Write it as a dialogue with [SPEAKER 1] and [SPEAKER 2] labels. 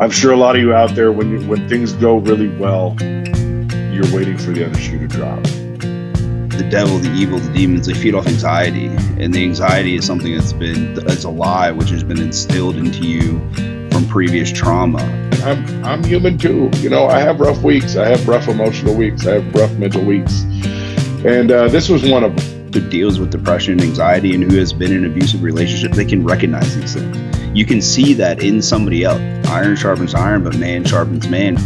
[SPEAKER 1] I'm sure a lot of you out there, when you, when things go really well, you're waiting for the other shoe to drop.
[SPEAKER 2] The devil, the evil, the demons, they feed off anxiety. And the anxiety is something that's been, it's a lie, which has been instilled into you from previous trauma.
[SPEAKER 3] I'm, I'm human too. You know, I have rough weeks. I have rough emotional weeks. I have rough mental weeks. And uh, this was one of them.
[SPEAKER 2] Who deals with depression and anxiety and who has been in abusive relationship, they can recognize these things. You can see that in somebody else. Iron sharpens iron, but man sharpens man